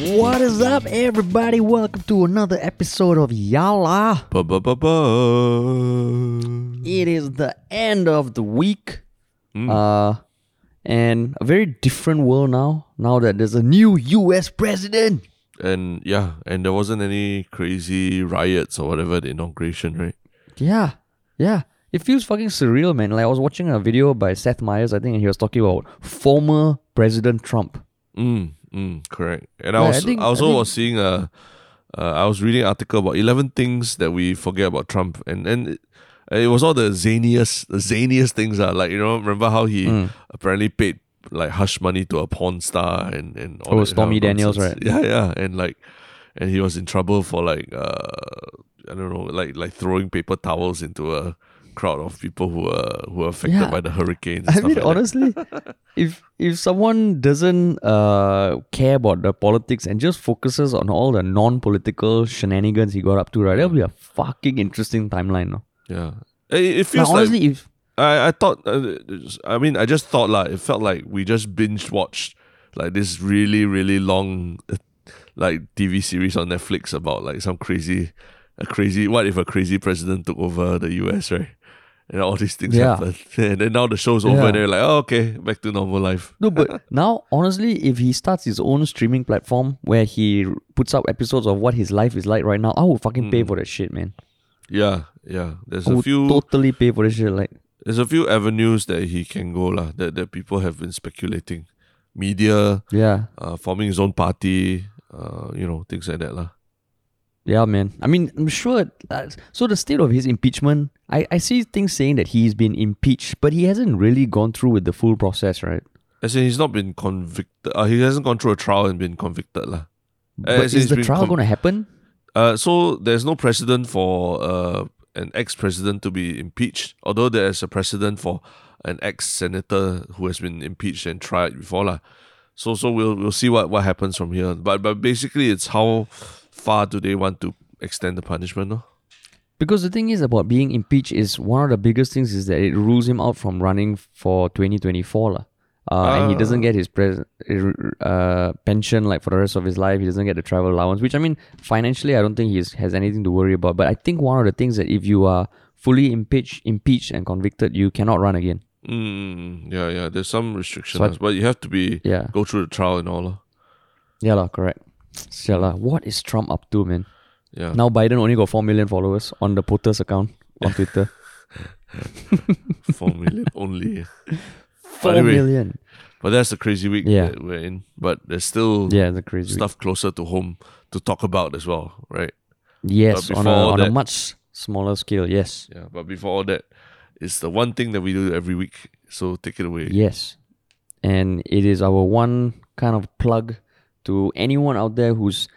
What is up, everybody? Welcome to another episode of Yala. Ba ba ba ba. It is the end of the week. Mm. Uh, and a very different world now. Now that there's a new US president. And yeah, and there wasn't any crazy riots or whatever at the inauguration, right? Yeah, yeah. It feels fucking surreal, man. Like I was watching a video by Seth Meyers, I think, and he was talking about former President Trump. Mm, mm, correct. And I Yeah, I was think- I I also think- was seeing a uh, I was reading an article about eleven things that we forget about Trump, and and it, it was all the zaniest the zaniest things are like you know remember how he Mm. apparently paid like hush money to a porn star and and all Oh, Stormy Daniels, right? Yeah, yeah, and like and he was in trouble for like uh I don't know like like throwing paper towels into a crowd of people who are who were affected Yeah. by the hurricanes. I mean, like honestly, if if someone doesn't uh, care about the politics and just focuses on all the non-political shenanigans he got up to, right, that'll be a fucking interesting timeline. No? Yeah, it, it feels like honestly, if I, I thought uh, I mean I just thought like it felt like we just binge watched like this really really long uh, like TV series on Netflix about like some crazy a crazy what if a crazy president took over the US right and all these things Yeah. happen and then now the show's over Yeah. and they're like oh okay back to normal life no, but now honestly, if he starts his own streaming platform where he puts up episodes of what his life is like right now, I would fucking pay Mm. for that shit, man. yeah yeah there's I a would few totally pay for that shit. Like, there's a few avenues that he can go lah that, that people have been speculating media yeah, uh, forming his own party uh, you know things like that lah Yeah, man. I mean, I'm sure. Uh, so the state of his impeachment, I, I see things saying that he's been impeached, but he hasn't really gone through with the full process, right? As in, he's not been convicted. Uh, he hasn't gone through a trial and been convicted, lah. But as is the trial com- going to happen? Uh, so there's no precedent for uh, an ex-president to be impeached, although there is a precedent for an ex-senator who has been impeached and tried before, lah. So, so we'll we'll see what, what happens from here. But but basically, it's how far do they want to extend the punishment, no? Because the thing is about being impeached is one of the biggest things is that it rules him out from running for 2024, lah. Uh, and he doesn't Ah. get his pres- uh, pension like for the rest of his life. He doesn't get the travel allowance, which I mean, financially, I don't think he has anything to worry about. But I think one of the things that if you are fully impeached, impeached and convicted, you cannot run again. Mm, yeah, yeah. There's some restrictions, So I- but you have to be Yeah. go through the trial and all, lah. Yeah, lah, correct. Lah. What is Trump up to, man? Yeah. Now Biden only got 4 million followers on the POTUS account on Twitter. Four million only. Four Anyway. million. But that's the crazy week Yeah. that we're in. But there's still Yeah, the crazy. stuff closer to home to talk about as well, right? Yes, on a, on a much smaller scale. Yes. Yeah. But before all that, it's the one thing that we do every week. So take it away. Yes. And it is our one kind of plug to anyone out there who's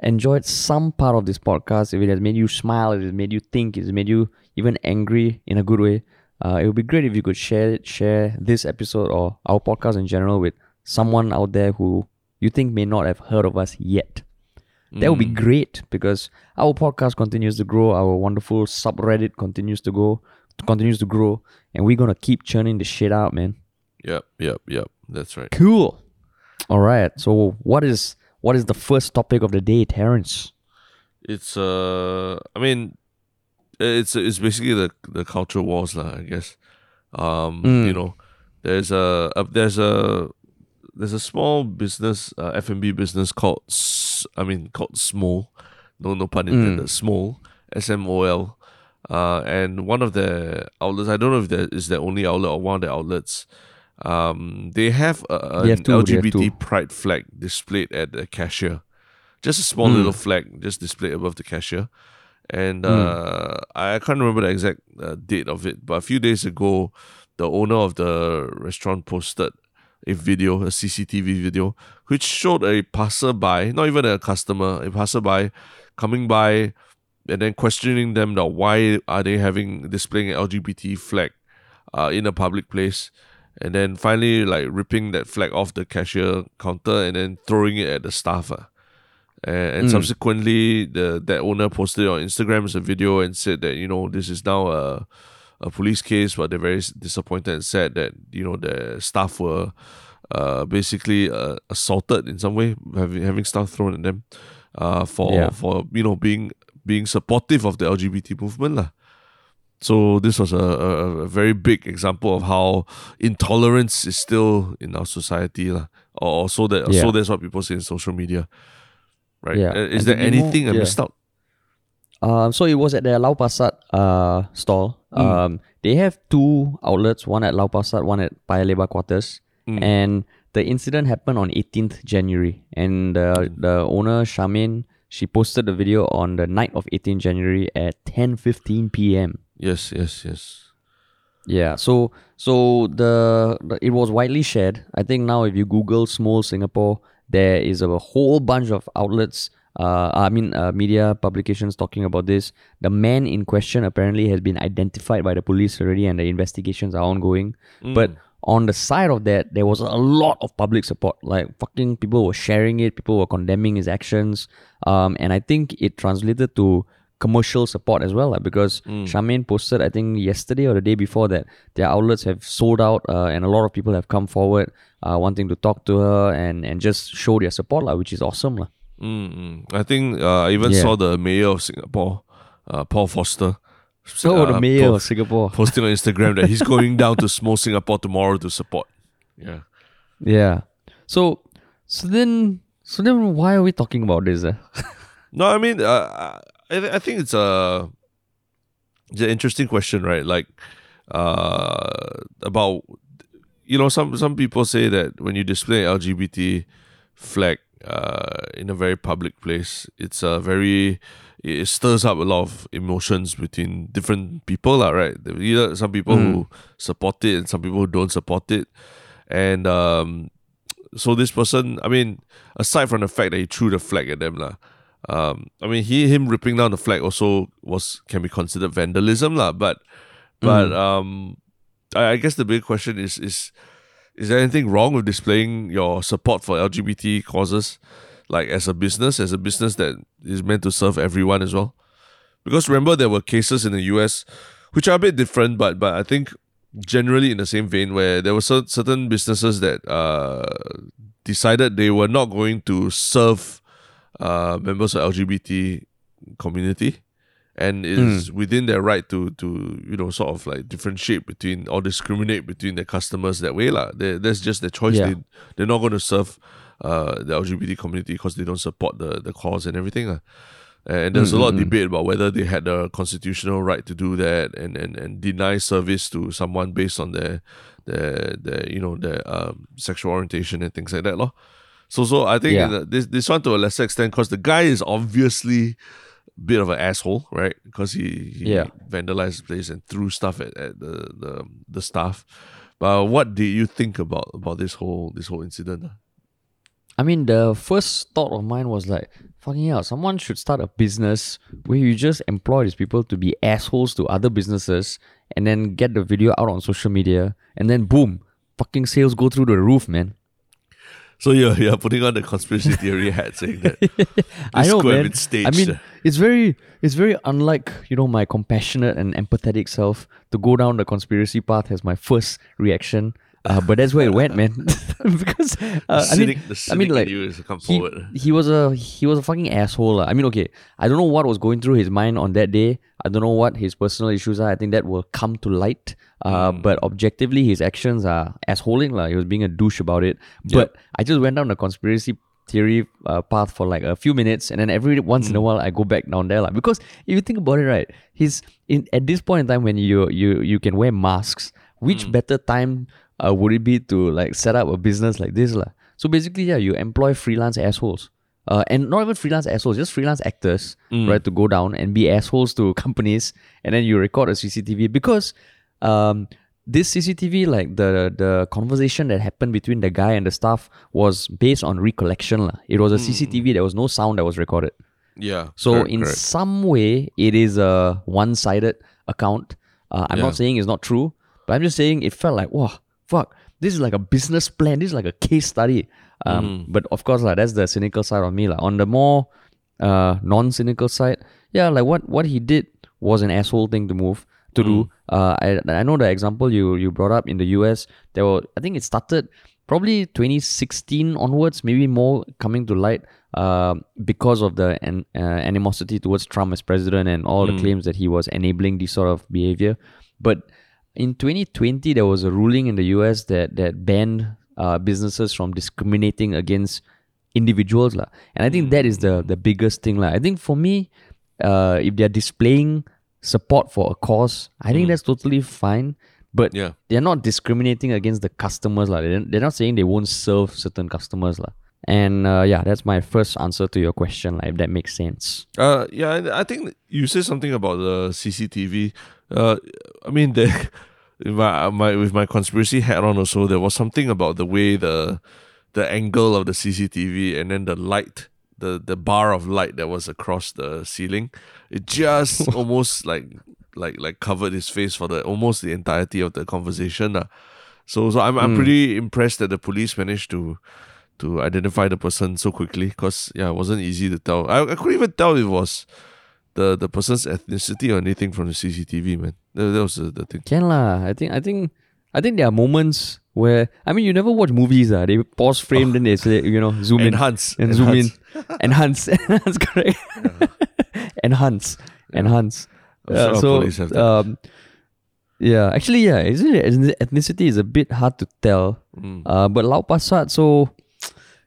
enjoyed some part of this podcast. If it has made you smile, if it has made you think, it has made you even angry in a good way, uh, it would be great if you could share it, share this episode or our podcast in general with someone out there who you think may not have heard of us yet. That would be Mm. great because our podcast continues to grow, our wonderful subreddit continues to go, continues to grow, and we're gonna keep churning the shit out, man. Yep. Yep. Yep. That's right. Cool. All right. So what is what is the first topic of the day, Terence? It's uh, I mean, it's it's basically the the culture wars, lah. I guess. Um, Mm. you know, there's a, a there's a there's a small business, uh, F and B business called S- I mean called SMOL, no no pun intended, SMOL S M O L, uh, and one of the outlets I don't know if that is their only outlet or one of the outlets. Um, they have a, They have two, they have LGBT pride flag displayed at the cashier, just a small Mm. little flag just displayed above the cashier. And Mm. uh, I can't remember the exact uh, date of it, but a few days ago, the owner of the restaurant posted a video, a CCTV video, which showed a passerby, not even a customer, a passerby coming by and then questioning them that why are they having displaying an LGBT flag uh, in a public place, and then finally like ripping that flag off the cashier counter and then throwing it at the staff. ah. And, and Mm. subsequently, the that owner posted on Instagram as a video and said that you know this is now a a police case, but they're very disappointed and sad that you know the staff were uh, basically uh, assaulted in some way, having having stuff thrown at them, uh, for Yeah. for you know being being supportive of the LGBT movement lah. So this was a, a, very big example of how intolerance is still in our society lah. Or, or so that Yeah. so that's what people say in social media. Right. Yeah, Uh, Is and there to be more- anything I yeah. missed out? Um, so it was at their Lau Pasat uh, stall. Mm. Um, they have two outlets, one at Lau Pasat, one at Paya Lebar Quarters. Mm. And the incident happened on 18th January. And uh, Mm. the owner, Charmaine, she posted the video on the night of 18th January at 10.15 p.m. Yes, yes, yes. Yeah, so so the, the it was widely shared. I think now if you Google SMOL Singapore, there is a whole bunch of outlets. Uh, I mean, uh, media publications talking about this. The man in question apparently has been identified by the police already, and the investigations are ongoing. But on the side of that, there was a lot of public support. Like fucking people were sharing it, people were condemning his actions, um, and I think it translated to commercial support as well. Like, because Charmaine posted, I think yesterday or the day before that, their outlets have sold out, uh, and a lot of people have come forward, uh, wanting to talk to her and and just show their support, like, which is awesome, lah. Mm-mm. I think uh, I even Yeah. saw the mayor of Singapore, uh, Paul Foster. So the uh, mayor po- of Singapore. posting on Instagram that he's going down to SMOL Singapore tomorrow to support. Yeah. Yeah. So so then so then why are we talking about this? Uh? No, I mean, I I think it's a it's an interesting question, right? Like, uh, about you know, some some people say that when you display an LGBT flag uh, in a very public place, it's a very it stirs up a lot of emotions between different people, lah, right? Either some people who support it and some people who don't support it, and um, so this person, I mean, aside from the fact that he threw the flag at them, lah. Um, I mean, he him ripping down the flag also was can be considered vandalism, lah. But but um, I, I guess the big question is is is there anything wrong with displaying your support for LGBT causes, like as a business, as a business that is meant to serve everyone as well? Because remember, there were cases in the U.S. which are a bit different, but but I think generally in the same vein where there were certain businesses that uh, decided they were not going to serve uh, members of LGBT community, and is within their right to to you know sort of like differentiate between or discriminate between their customers that way lah. That's just their choice. Yeah. They they're not going to serve uh, the LGBT community because they don't support the the cause and everything lah. And there's a lot of debate about whether they had the constitutional right to do that and, and, and deny service to someone based on their their, their you know their um, sexual orientation and things like that. Lor. So so I think Yeah. this this one to a lesser extent because the guy is obviously a bit of an asshole, right? Because he, he Yeah. vandalized the place and threw stuff at, at the, the the staff. But what did you think about about this whole this whole incident? ah? I mean, the first thought of mine was like, fucking hell, someone should start a business where you just employ these people to be assholes to other businesses and then get the video out on social media and then boom, fucking sales go through the roof, man. So you're you're putting on the conspiracy theory hat saying that I know, man. been staged. I mean, it's very, it's very unlike you know my compassionate and empathetic self to go down the conspiracy path as my first reaction. Uh, but that's where it went, man. because the uh, I mean, I mean, like you has come he, forward. he was a he was a fucking asshole. lah. I mean, okay, I don't know what was going through his mind on that day. I don't know what his personal issues are. I think that will come to light. Uh, Hmm. But objectively, his actions are assholing. lah. He was being a douche about it. But I just went down the conspiracy theory uh, path for like a few minutes, and then every once in a Hmm. while I go back down there. Like, because if you think about it, right, he's in at this point in time when you you you can wear masks. Which Hmm. better time uh, would it be to like set up a business like this, lah? So basically, yeah, you employ freelance assholes. Uh, and not even freelance assholes, just freelance actors, right, to go down and be assholes to companies, and then you record a CCTV because um, this CCTV, like the the conversation that happened between the guy and the staff, was based on recollection. lah. It was a CCTV. There was no sound that was recorded. yeah. So correct, in correct. some way, it is a one-sided account. Uh, I'm Yeah. not saying it's not true, but I'm just saying it felt like, wow, fuck, this is like a business plan. This is like a case study. Um, Mm. But of course, like, that's the cynical side of me. Like. On the more uh, non-cynical side, yeah, like what what he did was an asshole thing to move to do. Mm. Uh, I I know the example you you brought up in the US. There were I think it started probably 2016 onwards, maybe more coming to light uh, because of the an, uh, animosity towards Trump as president and all the claims that he was enabling this sort of behavior. But in 2020, there was a ruling in the US that that banned uh, businesses from discriminating against individuals. lah. And I think that is the, the biggest thing. lah. I think for me, uh, if they're displaying support for a cause, I think that's totally fine. But Yeah. they're not discriminating against the customers. lah. They're, they're not saying they won't serve certain customers. lah. And uh, yeah, that's my first answer to your question, like, if that makes sense. Uh, yeah, I think you said something about the CCTV. Uh, I mean, the, my, uh, my with my conspiracy hat on also, there was something about the way the the angle of the CCTV and then the light, the the bar of light that was across the ceiling, it just almost like like like covered his face for the almost the entirety of the conversation. lah. So so I'm I'm hmm. pretty impressed that the police managed to to identify the person so quickly because yeah, it wasn't easy to tell. I, I couldn't even tell it was the the person's ethnicity or anything from the CCTV, man. That, that was the, thing. Can lah. I think I think I think there are moments where I mean you never watch movies ah. They pause frame then they say you know zoom in Enhance and zoom in enhance enhance correct enhance enhance. Yeah, sure our so police have that. um, yeah, actually yeah, isn't it ethnicity is a bit hard to tell. Mm. Uh, but Lau Pasat, so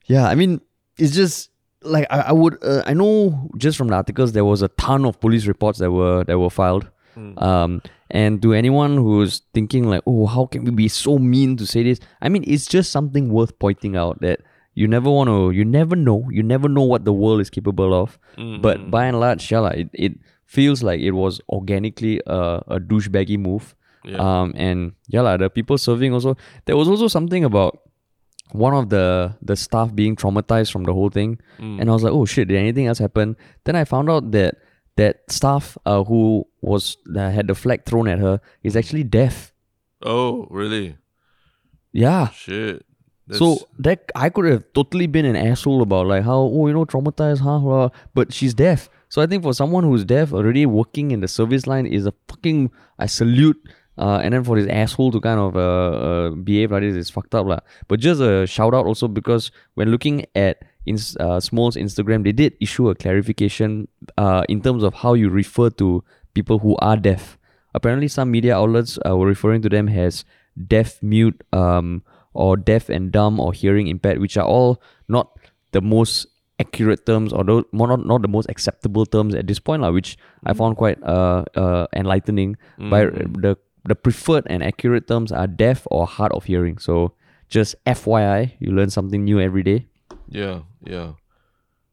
yeah, I mean, it's just like I, I would uh, I know just from the articles there was a ton of police reports that were that were filed. Um, and to anyone who's thinking like, oh, how can we be so mean to say this? I mean, it's just something worth pointing out that you never want to, you never know, you never know what the world is capable of. But by and large, yeah, it, it feels like it was organically a, a douchebaggy move. Yeah. Um, and yeah, lah, the people serving also. There was also something about one of the the staff being traumatized from the whole thing, and I was like, oh shit, did anything else happen? Then I found out that that staff uh, who was that had the flag thrown at her is actually deaf. Oh, really? Yeah. Shit. That's, So that I could have totally been an asshole about like how oh you know traumatized huh blah, but she's deaf. So I think for someone who's deaf already working in the service line is a fucking I salute. Uh, and then for this asshole to kind of uh, uh, behave like this is fucked up lah. But just a shout out also because when looking at in uh, SMOL's Instagram, they did issue a clarification uh, in terms of how you refer to people who are deaf. Apparently, some media outlets uh, were referring to them as deaf mute um, or deaf and dumb or hearing impaired, which are all not the most accurate terms or those, more not, not the most acceptable terms at this point, lah, which I found quite uh, uh, enlightening. By the the preferred and accurate terms are deaf or hard of hearing. So just FYI, you learn something new every day. yeah, yeah.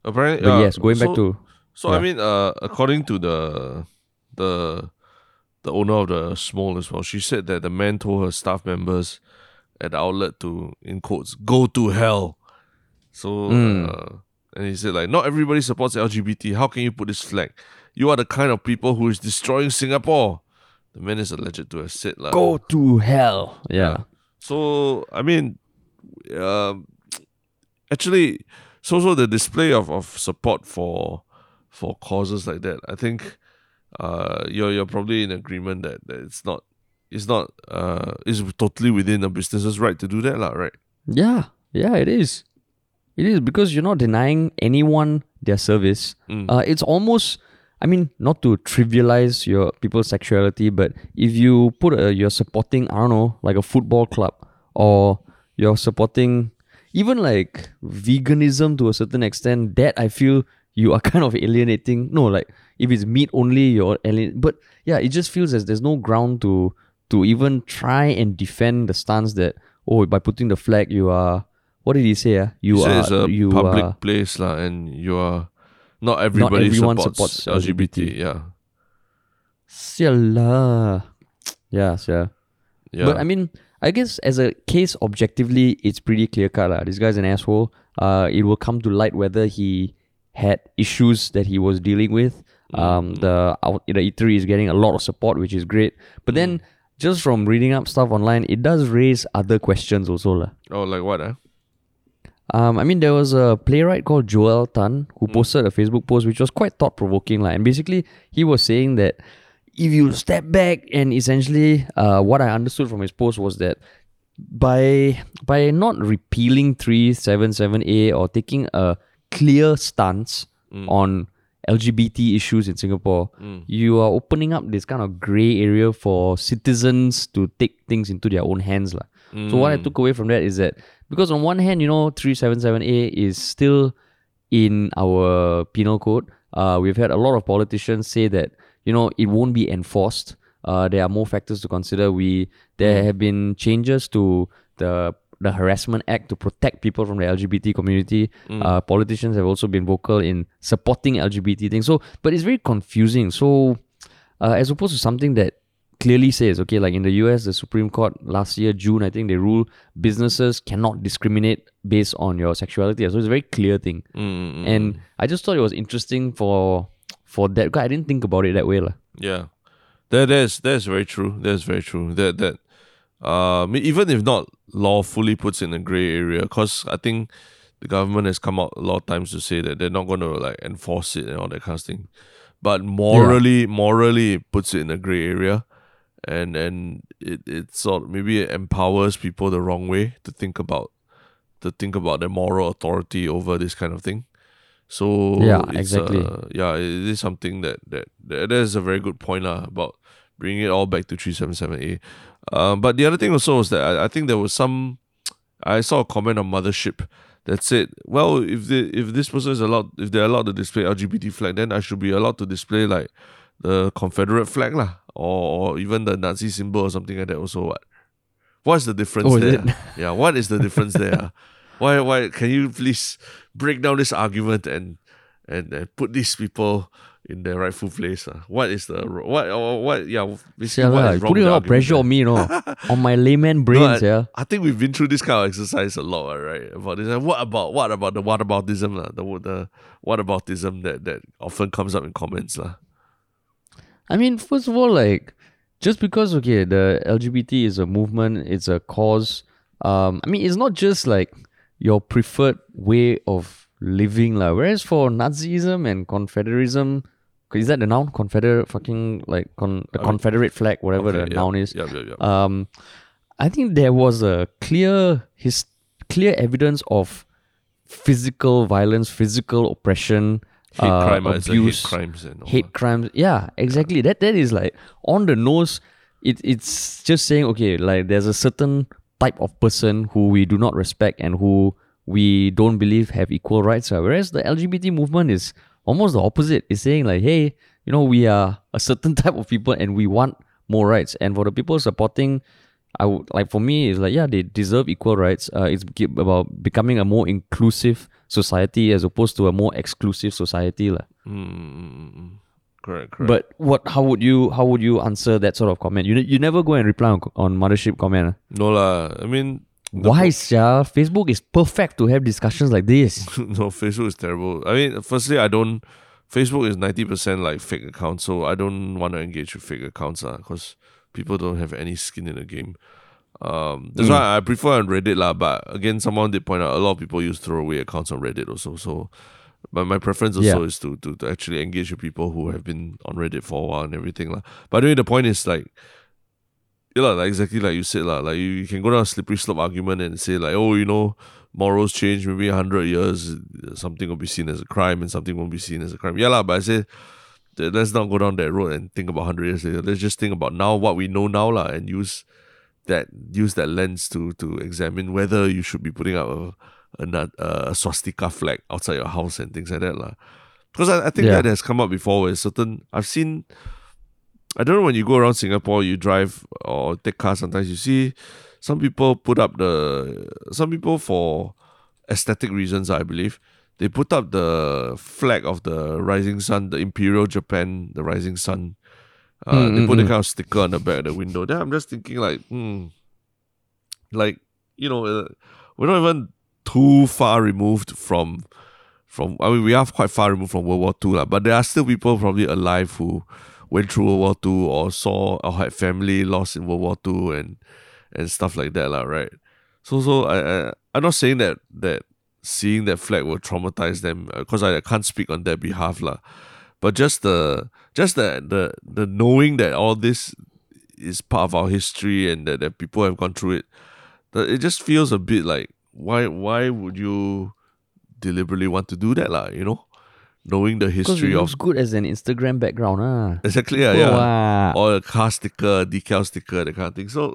Apparently, But uh, yes, going back to So I mean, uh, according to the the the owner of the SMOL as well, she said that the man told her staff members at the outlet to, in quotes, go to hell. So Mm. uh, and he said like, not everybody supports LGBT. How can you put this flag? You are the kind of people who is destroying Singapore. The man is alleged to have said like, go to hell. Yeah. so I mean, um, actually, so so the display of, of support for for causes like that, I think, uh, you're you're probably in agreement that, that it's not it's not uh it's totally within a business's right to do that, lah, right? Yeah, yeah, it is. It is because you're not denying anyone their service. Mm. Uh, it's almost, I mean, not to trivialize your people's sexuality, but if you put a, you're supporting, I don't know, like a football club, or you're supporting even like veganism to a certain extent, that I feel you are kind of alienating. No, like if it's meat only, you're alien. But yeah, it just feels as there's no ground to to even try and defend the stance that oh by putting the flag you are what did he say? Uh? You He are it's a you public are place, lah, and you are not everybody everyone supports, supports LGBT. Yeah, Sialah. Yeah, yeah. yeah. But I mean, I guess as a case objectively, it's pretty clear cut. lah. This guy's an asshole. Uh, it will come to light whether he had issues that he was dealing with. Um, the out, the eatery is getting a lot of support, which is great. But then, just from reading up stuff online, it does raise other questions also, lah. oh, like what? Eh? Um, I mean, there was a playwright called Joel Tan who posted a Facebook post which was quite thought provoking. Like, and basically, he was saying that if you step back and essentially, uh, what I understood from his post was that by by not repealing 377A or taking a clear stance on LGBT issues in Singapore, you are opening up this kind of gray area for citizens to take things into their own hands. Lah. So what I took away from that is that because on one hand, you know, 377A is still in our penal code. Uh, we've had a lot of politicians say that you know it won't be enforced. Uh, there are more factors to consider. We there have been changes to the the harassment act to protect people from the LGBT community. Uh, politicians have also been vocal in supporting LGBT things. So, but it's very confusing. So, uh, as opposed to something that clearly says, okay, like in the US, the Supreme Court last year, June, I think they ruled businesses cannot discriminate based on your sexuality. So it's a very clear thing. Mm, And I just thought it was interesting for for that. Because I didn't think about it that way. lah. Yeah, that that's that's very true. That's very true. That that uh, mean, even if not lawfully puts in a gray area, because I think the government has come out a lot of times to say that they're not going to like enforce it and all that kind of thing. But morally, morally, it puts it in a gray area, and and it it sort of maybe it empowers people the wrong way to think about to think about their moral authority over this kind of thing. So Yeah, it's, exactly. uh, yeah, it is something that that that, that is a very good point lah about bringing it all back to three seven seven A. Um, but the other thing also was that I, I think there was some. I saw a comment on Mothership that said, "Well, if the if this person is allowed, if they're allowed to display LGBT flag, then I should be allowed to display like the Confederate flag lah, or, or even the Nazi symbol or something like that. Also, what? What's the difference Oh, there? yeah, what is the difference there? Why why can you please break down this argument and and, and put these people in their rightful place? ah? What is the what or what? Yeah, basically Yeah, what is wrong putting a lot of pressure on me, you know, on my layman brains, No, I, yeah. I think we've been through this kind of exercise a lot, right? About this, and what about what about the whataboutism, lah? The the whataboutism that that often comes up in comments, lah. I mean, first of all, like just because okay, the LGBT is a movement, it's a cause. Um, I mean, it's not just like your preferred way of living, lah. Whereas for Nazism and Confederism, is that the noun? Confederate, fucking like con- the I mean- Confederate flag, whatever Okay, the yeah, noun is. Yeah, yeah, yeah. Um, I think there was a clear his clear evidence of physical violence, physical oppression, hate uh, crime, abuse, hate crimes and hate crimes. Yeah, exactly. That that is like on the nose. It it's just saying okay, like there's a certain type of person who we do not respect and who we don't believe have equal rights. Whereas the LGBT movement is almost the opposite. It's saying like, hey, you know, we are a certain type of people and we want more rights. And for the people supporting, I would like for me it's like yeah, they deserve equal rights. Uh, it's about becoming a more inclusive society as opposed to a more exclusive society, lah. Mm. Correct, correct. But what? How would you? How would you answer that sort of comment? You you never go and reply on, on mothership comment. ah? no lah. I mean, Why, sia? Facebook is perfect to have discussions like this. no, Facebook is terrible. I mean, firstly, I don't. Facebook is ninety percent like fake accounts, so I don't want to engage with fake accounts, because people don't have any skin in the game. Um, that's Mm. why I prefer on Reddit, lah. But again, someone did point out a lot of people use throwaway accounts on Reddit also. So, but my preference also Yeah. is to, to to actually engage with people who have been on Reddit for a while and everything, lah. But anyway, the point is like yeah, like exactly like you said, lah. Like you, you can go down a slippery slope argument and say like, oh, you know, morals change. Maybe a hundred years, something will be seen as a crime and something won't be seen as a crime. Yeah, lah. But I say, let's not go down that road and think about hundred years later. Let's just think about now, what we know now, lah, and use that use that lens to to examine whether you should be putting up a a, a swastika flag outside your house and things like that, lah. Because I, I think Yeah. that has come up before where certain I've seen I don't know when you go around Singapore, you drive or take cars. Sometimes you see some people put up the some people for aesthetic reasons. I believe they put up the flag of the rising sun, the Imperial Japan, the rising sun. Uh, Mm, they put a mm. kind of sticker on the back of the window. Then I'm just thinking like, hmm, like you know, uh, we're not even too far removed from from. I mean, we are quite far removed from World War Two, lah. But there are still people probably alive who went through World War Two or saw or had family lost in World War Two and and stuff like that, lah. Right. So so I, I I'm not saying that that seeing that flag will traumatize them because I, I can't speak on their behalf, lah. But just the just the the the knowing that all this is part of our history and that, that people have gone through it it just feels a bit like why why would you deliberately want to do that, lah? You know, knowing the history it of good as an Instagram background, ah. exactly yeah, Oh, yeah. wow. or a car sticker, decal sticker, that kind of thing. So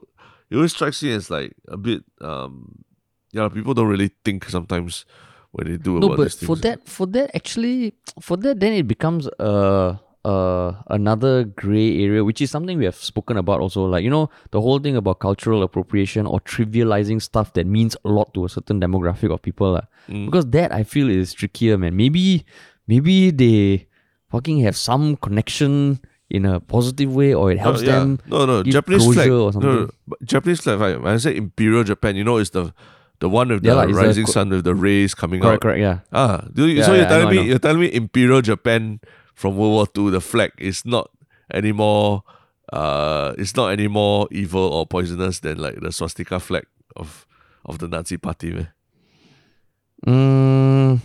it always strikes me as like a bit um yeah, people don't really think sometimes when they do No, about but for that, for that actually, for that, then it becomes uh uh another gray area, which is something we have spoken about also. Like you know, the whole thing about cultural appropriation or trivializing stuff that means a lot to a certain demographic of people, lah. Mm. Because that I feel is trickier, man. Maybe, maybe they fucking have some connection in a positive way, or it helps no, yeah. them. No, no, Japanese flag. or no, something. no, but Japanese flag. When I say Imperial Japan, you know, it's the the one with Yeah, the the rising co- sun with the rays coming Correct, out. correct, yeah. Ah, do you, Yeah, so you're telling know, me you're telling me Imperial Japan from World War Two, the flag is not anymore uh it's not any more evil or poisonous than like the swastika flag of of the Nazi party, man. Mm,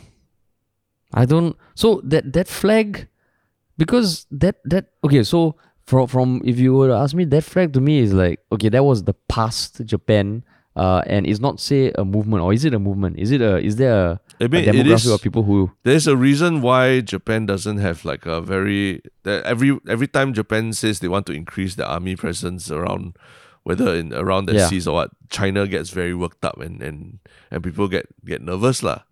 I don't. So that that flag, because that that okay. So from from if you were to ask me, that flag to me is like okay, that was the past Japan. Uh, and it's not say a movement or is it a movement? Is it a is there a, I a mean, it demographic is. of people who There's a reason why Japan doesn't have like a very that every every time Japan says they want to increase the army presence around whether in around the Yeah. seas or what, China gets very worked up and and and people get get nervous lah.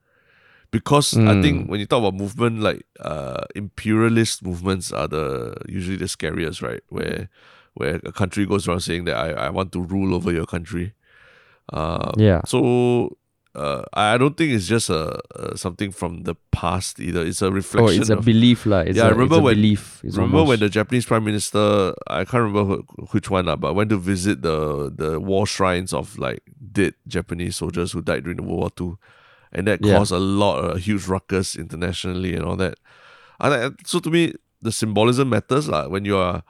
Because I think when you talk about movement like uh imperialist movements are the usually the scariest, right? Where where a country goes around saying that I, I want to rule over your country. Uh, yeah so uh, I don't think it's just a, a something from the past either. It's a reflection. oh it's a of, belief lah. Yeah, I a, remember it's a when- belief. It's remember when the Japanese prime minister, I can't remember wh- which one, uh, but went to visit the the war shrines of like dead Japanese soldiers who died during the World War Two, and that Yeah. caused a lot, a huge ruckus internationally and all that. And I, so to me, the symbolism matters lah. When you are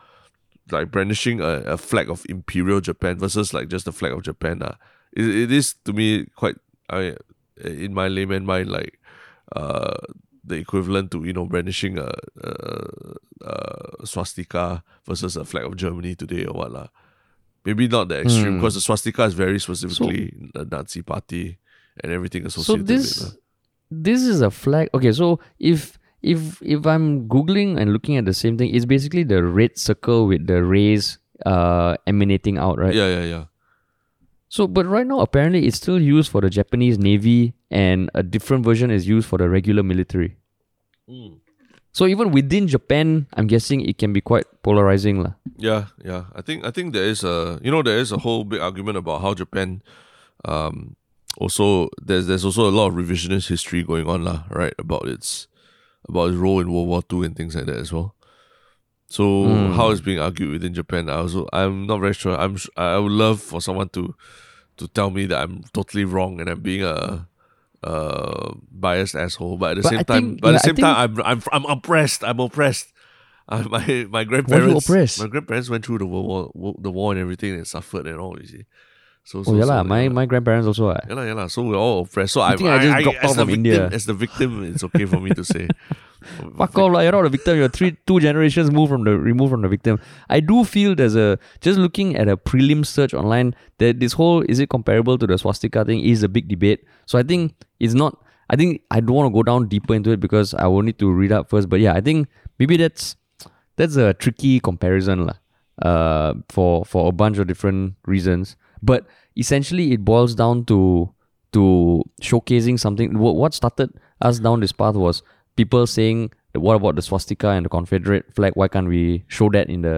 like brandishing a, a flag of imperial Japan versus like just the flag of Japan, uh, it, it is to me quite I in my layman mind like uh the equivalent to you know brandishing a, a, a swastika versus a flag of Germany today or what lah. Maybe not the extreme Hmm. because the swastika is very specifically a Nazi party and everything so associated this with it. this is a flag okay so if if if i'm googling and looking at the same thing it's basically the red circle with the rays uh emanating out right Yeah, yeah, yeah. So but right now apparently it's still used for the japanese navy and a different version is used for the regular military so even within japan i'm guessing it can be quite polarizing lah. Yeah, yeah. I think I think there is a you know there is a whole big argument about how Japan um also there's there's also a lot of revisionist history going on lah, right? About its about its role in World War Two and things like that as well. So Mm. how it's being argued within Japan, I also I'm not very sure. I'm I would love for someone to to tell me that I'm totally wrong and I'm being a uh biased asshole. But at the But same I time, think- but at the I same time, I'm I'm I'm oppressed. I'm oppressed. Uh, my my grandparents, my grandparents went through the World War, the war and everything and suffered and all. You see, so so oh yeah so, my, yeah, my grandparents also ah. yeah, yeah. So we're all oppressed. So I, think I just dropped as the victim, India. as the victim, it's okay for me to say. Fuck like, you're not a victim. You're three, two generations moved from the removed from the victim. I do feel there's a just looking at a prelim search online that this whole is it comparable to the swastika thing is a big debate. So I think it's not. I think I don't want to go down deeper into it because I will need to read up first. But yeah, I think maybe that's that's a tricky comparison lah. Uh, for for a bunch of different reasons. But essentially, it boils down to to showcasing something. What started us down this path was people saying, "What about the swastika and the Confederate flag? Why can't we show that in the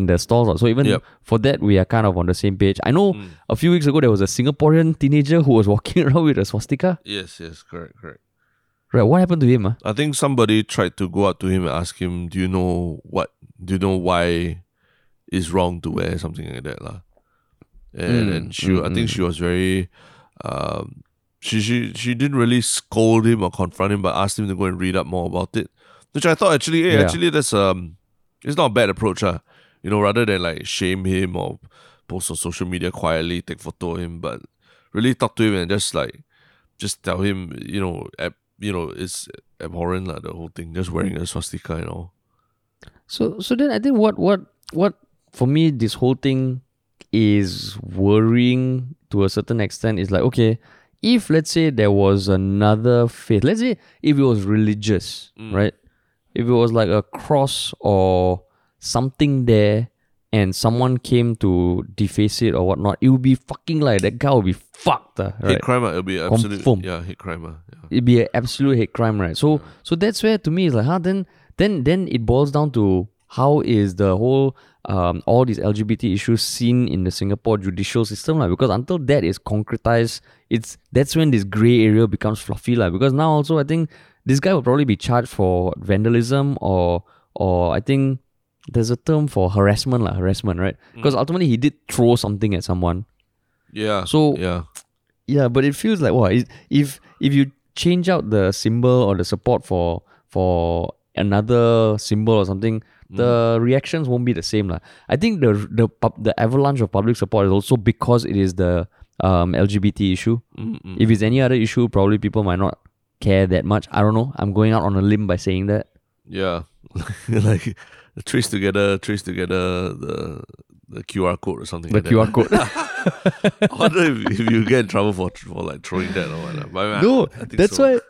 in the stalls?" So even Yep. for that, we are kind of on the same page. I know a few weeks ago there was a Singaporean teenager who was walking around with a swastika. yes, yes, correct, correct. Right, what happened to him? ah? I think somebody tried to go up to him and ask him, "Do you know what? Do you know why it's wrong to wear something like that, lah?" And, Mm, and she, I think she was very, um, she she she didn't really scold him or confront him, but asked him to go and read up more about it, which I thought actually, hey, Yeah. actually that's um, it's not a bad approach, ah. You know, rather than like shame him or post on social media quietly, take photo of him, but really talk to him and just like just tell him, you know, ab- you know, it's abhorrent lah, the whole thing. Just wearing a swastika and all. So so then I think what what what for me this whole thing is worrying to a certain extent is like okay, if let's say there was another faith, let's say if it was religious, right? If it was like a cross or something there and someone came to deface it or whatnot, it would be fucking like that guy would be fucked, uh, right? Hate crime, it'll be absolute. Confirm. Yeah, hate crime. ah, Yeah. it'd be an absolute hate crime, right? So so that's where to me it's like, huh, then then then it boils down to how is the whole um all these LGBT issues seen in the Singapore judicial system, like because until that is concretized, it's that's when this grey area becomes fluffy, like because now also I think this guy will probably be charged for vandalism or or I think there's a term for harassment, like harassment, right? Because ultimately he did throw something at someone. Yeah. So yeah. yeah, but it feels like what if if you change out the symbol or the support for for another symbol or something, the reactions won't be the same lah. I think the the pub, the avalanche of public support is also because it is the um, LGBT issue. Mm-mm. If it's any other issue, probably people might not care that much. I don't know. I'm going out on a limb by saying that. Yeah. like TraceTogether, trace together the the QR code or something. The like QR code. That. I wonder if, if you get in trouble for for like throwing that or what. But I mean, I- no, I think that's so. why.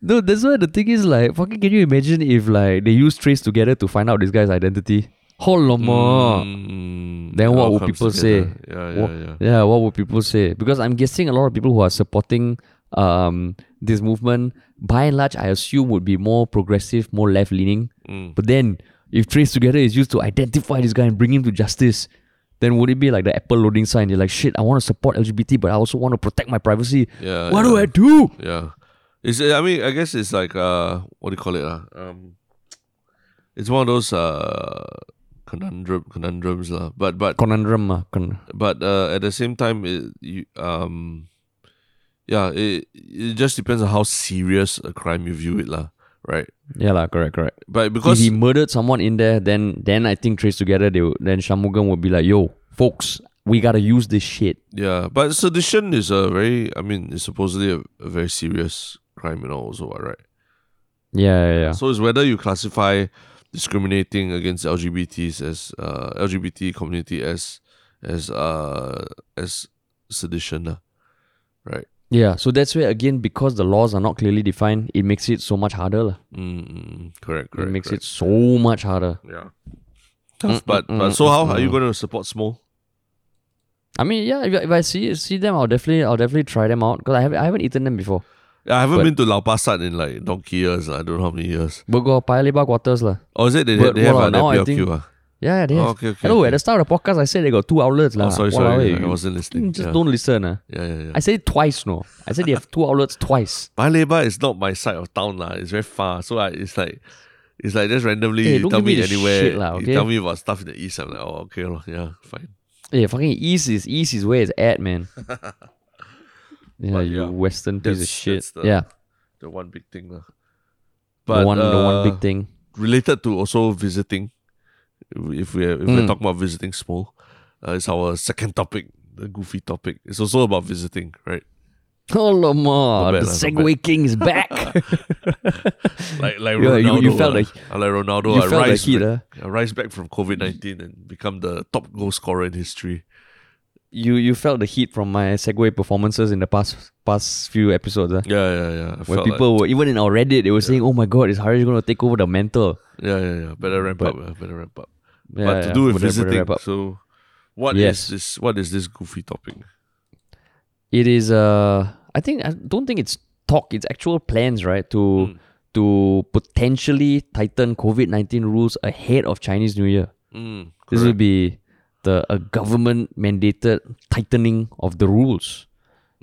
No, that's why the thing is like, fucking, can you imagine if like they use TraceTogether to find out this guy's identity? Holoma. Mm, Then what would people together. say? Yeah, yeah, What- yeah. Yeah, what would people say? Because I'm guessing a lot of people who are supporting um this movement, by and large, I assume would be more progressive, more left leaning. Mm. But then, if TraceTogether is used to identify this guy and bring him to justice, then would it be like the Apple loading sign? You're like, shit, I want to support LGBT, but I also want to protect my privacy. Yeah. what yeah. do I do? Yeah. It's I mean, I guess it's like uh what do you call it? Uh? Um it's one of those uh conundrum conundrums lah. But but Conundrum. ah, con- but uh, at the same time it, you um yeah, it it just depends on how serious a crime you view it lah, right? yeah, lah, correct, correct. But If because he murdered someone in there, then then I think TraceTogether, they would, then Shanmugam would be like, yo, folks, we gotta use this shit. yeah, but sedition is a very I mean it's supposedly a, a very serious know, also right? Yeah, yeah, yeah. So it's whether you classify discriminating against LGBTs as uh, LGBT community as as uh as sedition, lah. right? Yeah, so that's where again because the laws are not clearly defined, it makes it so much harder. Mm, mm, mm. correct, correct. it makes correct. it so much harder. yeah. Tough, but but so how are you going to support SMOL? I mean, yeah, if, if I see see them, I'll definitely I'll definitely try them out because I haven't I haven't eaten them before. I haven't But- been to Lau Pa Sat in like donkey years. I don't know how many years. But go Paya Lebar quarters lah. Oh, is it they, But they have an PLQ? think- ah? Yeah, they Oh, have. okay, okay. Hello, okay. at the start of the podcast, I said they got two outlets lah. Oh, sorry, Walao, sorry. eh, I wasn't listening. just yeah. don't listen. ah. yeah, yeah, yeah. I said it twice, no. I said they have two outlets twice. Paya Lebar is not my side of town lah. It's very far, so I, it's like it's like just randomly Hey, you don't tell me me anywhere. shit lah, You tell me about stuff in the east. I'm like, oh, okay, yeah, fine. Yeah, fucking east is east is where it's at, man. yeah, But you yeah, western piece of shit. the- yeah, The one big thing, lah. the one the one uh, big thing. related to also visiting. If we if we're Mm. talking about visiting SMOL, uh, it's our second topic, the goofy topic. It's also about visiting, right? Oh, Lama, bad the Segue King is back. Like like Ronaldo. you- you felt uh, uh, like Ronaldo. you I felt rise heat, back. I rise back from COVID nineteen and become the top goal scorer in history. You you felt the heat from my segue performances in the past past few episodes. ah. Yeah, yeah, yeah. I felt people were even in our Reddit, they were saying, "Oh my God, is Harish going to take over the mental?" like, yeah, yeah, yeah. Better ramp But- up. uh, better ramp up. Yeah, but to yeah, do with but then- but then visiting, so what is Yes. this? What is this goofy topic? it is. Uh, I think I don't think it's talk. It's actual plans, right? To Mm. to potentially tighten COVID nineteen rules ahead of Chinese New Year. Mm, This will be the a government mandated tightening of the rules.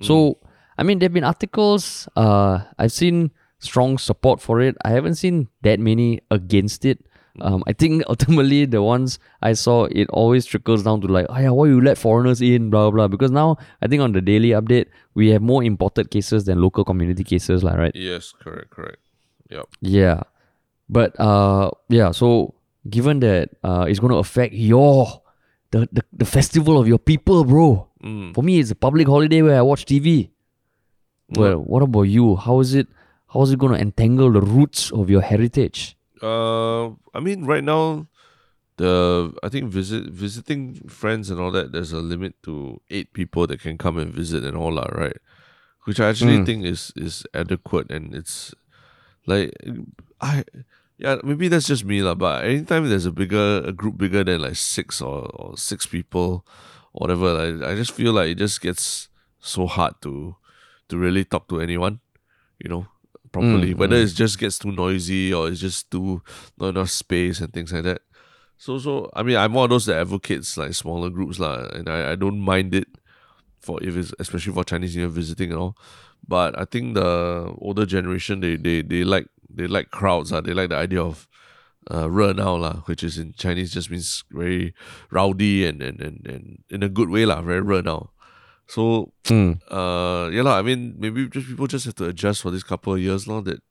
Mm. So I mean, there've been articles. Uh, I've seen strong support for it. I haven't seen that many against it. Um, I think ultimately the ones I saw, it always trickles down to like, oh yeah, why you let foreigners in, blah blah. blah. Because now I think on the daily update we have more imported cases than local community cases, like right. Yes, correct, correct. Yep. Yeah. But uh yeah, so given that uh it's gonna affect your the, the, the festival of your people, bro. Mm. For me it's a public holiday where I watch TV. Well, what about you? How is it how is it gonna entangle the roots of your heritage? Uh, I mean, right now, the I think visit visiting friends and all that. There's a limit to eight people that can come and visit and all that, right? Which I actually Mm. think is is adequate and it's like I yeah maybe that's just me lah. But anytime there's a bigger a group bigger than like six or, or six people, or whatever, like, I just feel like it just gets so hard to to really talk to anyone, you know, properly. Mm, Whether mm. it just gets too noisy or it's just too not enough space and things like that. So so I mean I'm one of those that advocates like smaller groups lah, and I, I don't mind it for if it's especially for Chinese New Year visiting and all. But I think the older generation they they, they like they like crowds ah, they like the idea of uh 热闹 lah, which is in Chinese just means very rowdy and and, and, and in a good way lah, very 热闹. So Mm. uh yeah lah, I mean maybe just people just have to adjust for this couple of years now that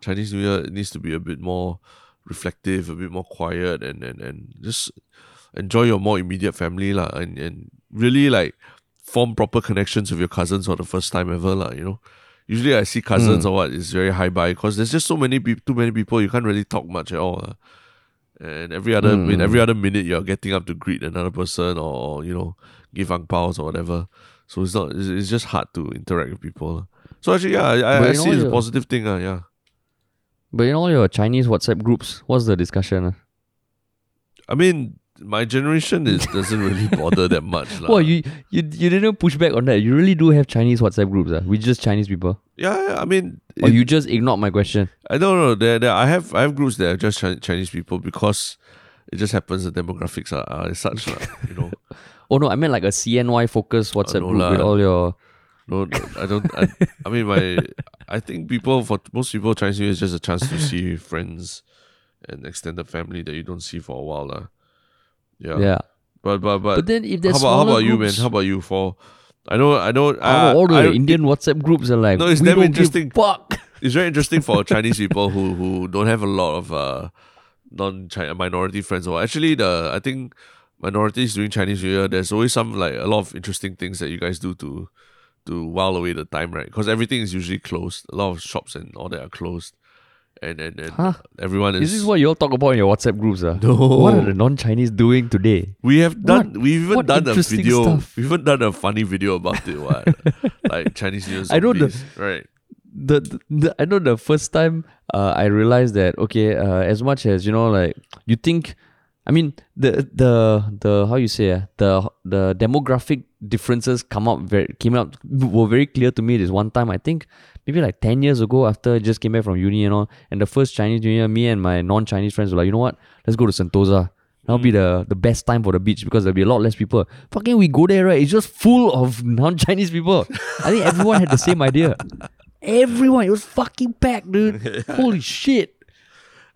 Chinese New Year needs to be a bit more reflective, a bit more quiet and and, and just enjoy your more immediate family lah and, and really like form proper connections with your cousins for the first time ever lah, you know. Usually I see cousins or what is very high by because there's just so many too many people you can't really talk much at all. lah. And every other in every other minute you're getting up to greet another person or you know give ang or whatever. So it's not it's, it's just hard to interact with people. lah. So actually yeah, I, I, I see it's a positive thing, uh, yeah. But in all your Chinese WhatsApp groups, what's the discussion? ah? I mean my generation is doesn't really bother that much. Well, you, you you didn't push back on that. You really do have Chinese WhatsApp groups, ah, with just Chinese people. yeah, yeah, I mean Or it- you just ignored my question. I don't know. There, there, I have, I have groups that are just Chinese people because it just happens the demographics are, are such. You know. Oh no, I meant like a CNY focused WhatsApp no group lah. with all your. No, no, I don't. I, I mean, my, I think people for most people, Chinese New Year is just a chance to see friends and extended family that you don't see for a while, lah. Yeah. Yeah. But but but, But then if how there's about how about you, man? groups- How about you? For I know, I know. how about Uh, all the I- Indian WhatsApp groups are like. No, it's we damn don't interesting. Give fuck. it's very interesting for Chinese people who who don't have a lot of uh non Chinese minority friends or actually the I think minorities during Chinese New Year there's always some like a lot of interesting things that you guys do to to while away the time right because everything is usually closed a lot of shops and all that are closed and and, and Huh? everyone is This Is what you all talk about in your WhatsApp groups? Ah? No. What are the non-Chinese doing today? we have done What- we've even what done a video stuff? we've even done a funny video about it what like Chinese New Year I know the- right the, the, the I know the first time uh, I realized that okay, uh, as much as you know, like you think, I mean the the the how you say uh, the the demographic differences come out very came out were very clear to me. This one time I think maybe like ten years ago after I just came back from uni and all, and the first Chinese New Year, me and my non-Chinese friends were like, you know what, let's go to Sentosa. That'll be mm. the, the best time for the beach because there'll be a lot less people. Fucking we go there, right? It's just full of non-Chinese people. I think everyone had the same idea. Everyone, it was fucking packed, dude. Holy shit.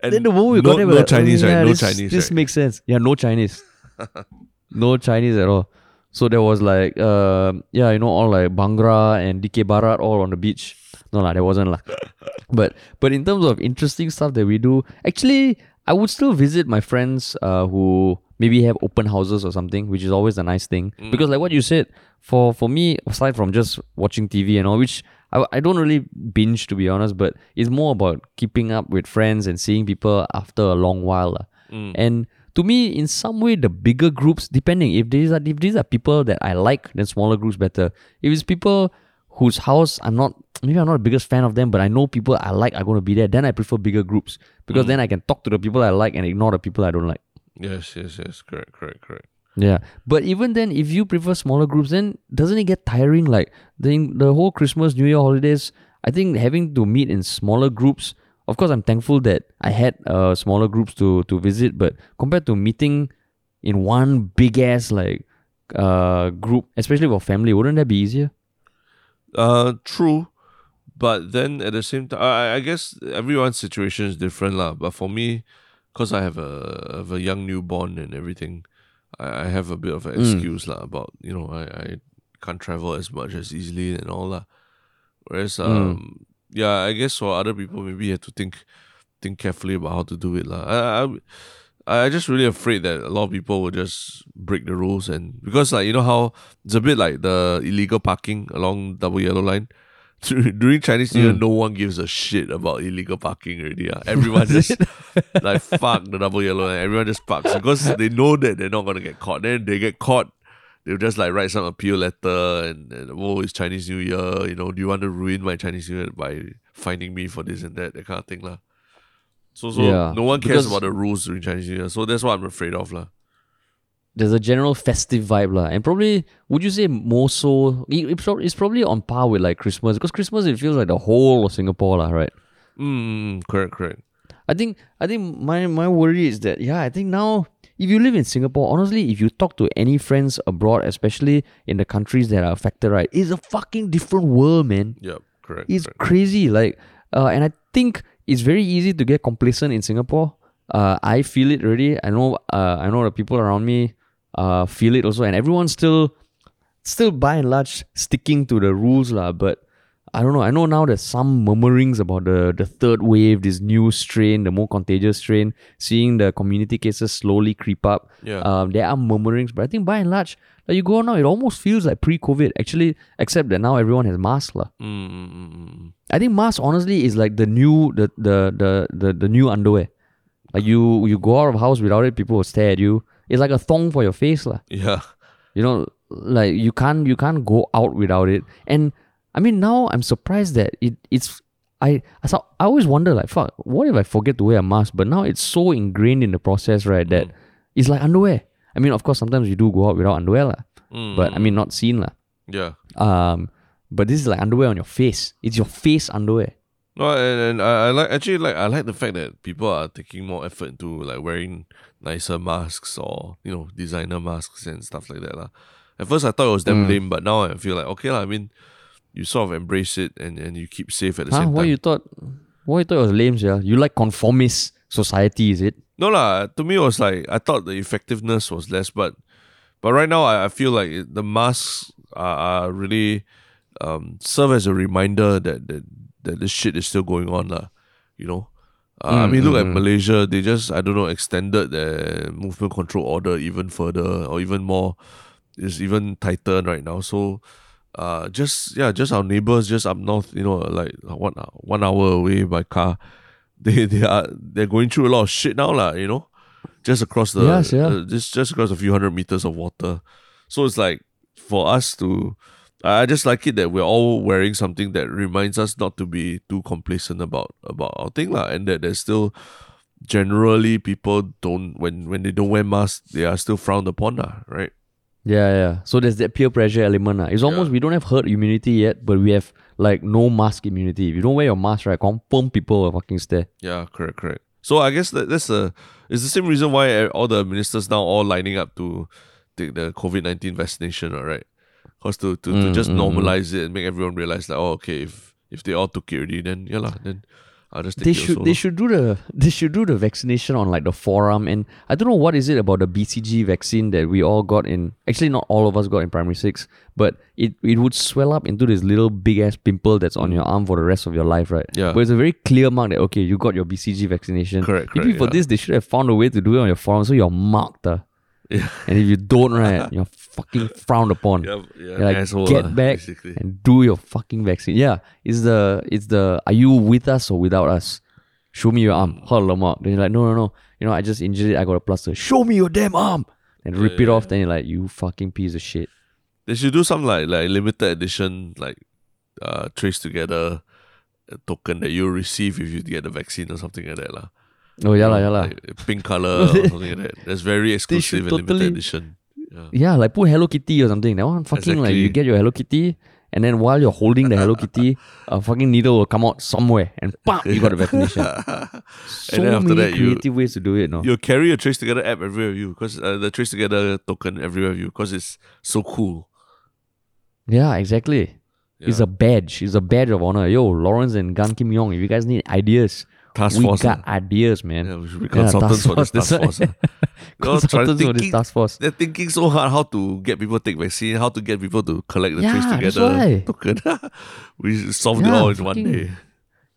and then the moment we no, got there, we're no like, oh, Chinese yeah, right no this, Chinese This right? makes sense. Yeah, no Chinese. no Chinese at all. So there was like, uh, yeah, you know, all like Bhangra and Dikir Barat all on the beach. No lah, there wasn't lah. but but in terms of interesting stuff that we do, actually, I would still visit my friends uh, who maybe have open houses or something, which is always a nice thing. Mm. Because like what you said, for for me, aside from just watching TV and all, which I, I don't really binge to be honest, but it's more about keeping up with friends and seeing people after a long while. Mm. And to me, in some way, the bigger groups, depending if these are if these are people that I like, then smaller groups better. If it's people whose house I'm not maybe I'm not the biggest fan of them, but I know people I like are going to be there, then I prefer bigger groups because mm. then I can talk to the people I like and ignore the people I don't like. yes yes yes correct correct correct Yeah, but even then, if you prefer smaller groups, then doesn't it get tiring? Like the the whole Christmas, New Year holidays. I think having to meet in smaller groups. Of course, I'm thankful that I had uh, smaller groups to to visit. But compared to meeting in one big ass like uh group, especially for family, wouldn't that be easier? Uh, true, but then at the same time, I, I guess everyone's situation is different, lah. But for me, because I have a have a young newborn and everything, I, I have a bit of an excuse, lah. About you know, I, I can't travel as much as easily and all that. Whereas, um, yeah, I guess for other people, maybe you have to think think carefully about how to do it. I, I I just really afraid that a lot of people will just break the rules and because like you know how it's a bit like the illegal parking along double yellow line. during Chinese New Year, Mm. no one gives a shit about illegal parking already. ah. Everyone just like fuck the double yellow and everyone just parks because they know that they're not gonna get caught. Then they get caught, they'll just like write some appeal letter and, and oh it's Chinese New Year, you know, do you want to ruin my Chinese New Year by finding me for this and that, that kind of thing. lah. So so Yeah, no one cares about the rules during Chinese New Year. So that's what I'm afraid of. lah. There's a general festive vibe, lah, and probably would you say more so? it- It's probably on par with like Christmas because Christmas it feels like the whole of Singapore, lah, right? Mm, correct, correct. I think I think my my worry is that yeah, I think now if you live in Singapore, honestly, if you talk to any friends abroad, especially in the countries that are affected, right, it's a fucking different world, man. Yep, correct. It's correct. crazy. Like, uh, and I think it's very easy to get complacent in Singapore. Uh, I feel it already. I know. Uh, I know the people around me uh feel it also, and everyone's still, still by and large sticking to the rules lah. But I don't know. I know now there's some murmurings about the the third wave, this new strain, the more contagious strain. Seeing the community cases slowly creep up. Yeah. Um, there are murmurings, but I think by and large, like you go out now, it almost feels like pre-COVID. Actually, except that now everyone has masks lah. Mm, mm, mm, mm. I think mask honestly is like the new the the the the, the new underwear. Like you you go out of house without it, people will stare at you. It's like a thong for your face, lah. Yeah. You know, like you can't you can't go out without it. And I mean now I'm surprised that it it's I I, saw, I always wonder like fuck, what if I forget to wear a mask? But now it's so ingrained in the process, right, that it's like underwear. I mean, of course sometimes you do go out without underwear, lah. Mm, But I mean not seen lah. yeah. Um but this is like underwear on your face. It's your face underwear. No, and, and I, I like actually like I like the fact that people are taking more effort into like wearing nicer masks or you know designer masks and stuff like that lah. At first I thought it was damn Mm. lame, but now I feel like okay lah. I mean, you sort of embrace it and, and you keep safe at the Huh? same time. you thought? What you thought was lame, yeah? You like conformist society, is it? No lah. To me, it was like I thought the effectiveness was less, but but right now I, I feel like it, the masks are, are really um, serve as a reminder that that that this shit is still going on lah. You know. Uh, I Mm, mean, look mm, at mm. Malaysia. They just I don't know extended their movement control order even further or even more. It's even tighter right now. So, uh, just yeah, just our neighbors just up north. You know, like one one hour away by car they they are they're going through a lot of shit now lah, you know just across the Yes, yeah. uh, just just across a few hundred meters of water so it's like for us to I just like it that we're all wearing something that reminds us not to be too complacent about about our thing lah, and that there's still generally people don't when when they don't wear masks they are still frowned upon lah, right Yeah, yeah. So there's that peer pressure element. lah. It's almost we don't have herd immunity yet, but we have like no mask immunity. If you don't wear your mask, right, confirm people will fucking stare. Yeah, correct, correct. So I guess that that's a it's the same reason why all the ministers now all lining up to take the COVID nineteen vaccination, all right? Because to, to, to Mm, just mm, mm. normalize it and make everyone realize that oh, okay, if if they all took it already, then yeah, lah, then I'll just They should also they should do the they should do the vaccination on like the forearm and I don't know what is it about the BCG vaccine that we all got in actually not all of us got in primary six, but it, it would swell up into this little big ass pimple that's on your arm for the rest of your life, right? Mm. Yeah. But it's a very clear mark that okay, you got your BCG vaccination. Correct, Maybe correct, for yeah. this they should have found a way to do it on your forearm so you're marked. ah. Yeah. And if you don't, right, you're fucking frowned upon. Yeah, yeah, like, asshole get back basically. and do your fucking vaccine. Yeah, it's the it's the are you with us or without us? Show me your arm. Halamak. Then you're like, no, no, no. You know, I just injured it. I got a plaster. Show me your damn arm. And rip it Yeah, off. Then you're like, you fucking piece of shit. They should do some like like limited edition like uh TraceTogether a token that you'll receive if you get the vaccine or something like that lah. Oh, yeah, lah, yeah, lah. Like pink color or something like that. That's very exclusive and limited edition. Yeah. Yeah, like put Hello Kitty or something. That one fucking like you get your Hello Kitty, and then while you're holding the Hello Kitty, a fucking needle will come out somewhere, and pop, you got a vaccination. So and then after many that, you creative ways to do it, no? you carry a TraceTogether app everywhere you because uh, the TraceTogether token everywhere you because it's so cool. Yeah, exactly. It's a badge. It's a badge of honor. Yo, Lawrence and Gan Kim Yong, if you guys need ideas, Task we force. got ah. ideas, man. Yeah, we should be Yeah, consultants task for this force, task force. They're Consultants for this thinking- task force. They're thinking so hard how to get people to take vaccine, how to get people to collect the Yeah, Trace Together token. we solved it all in one day.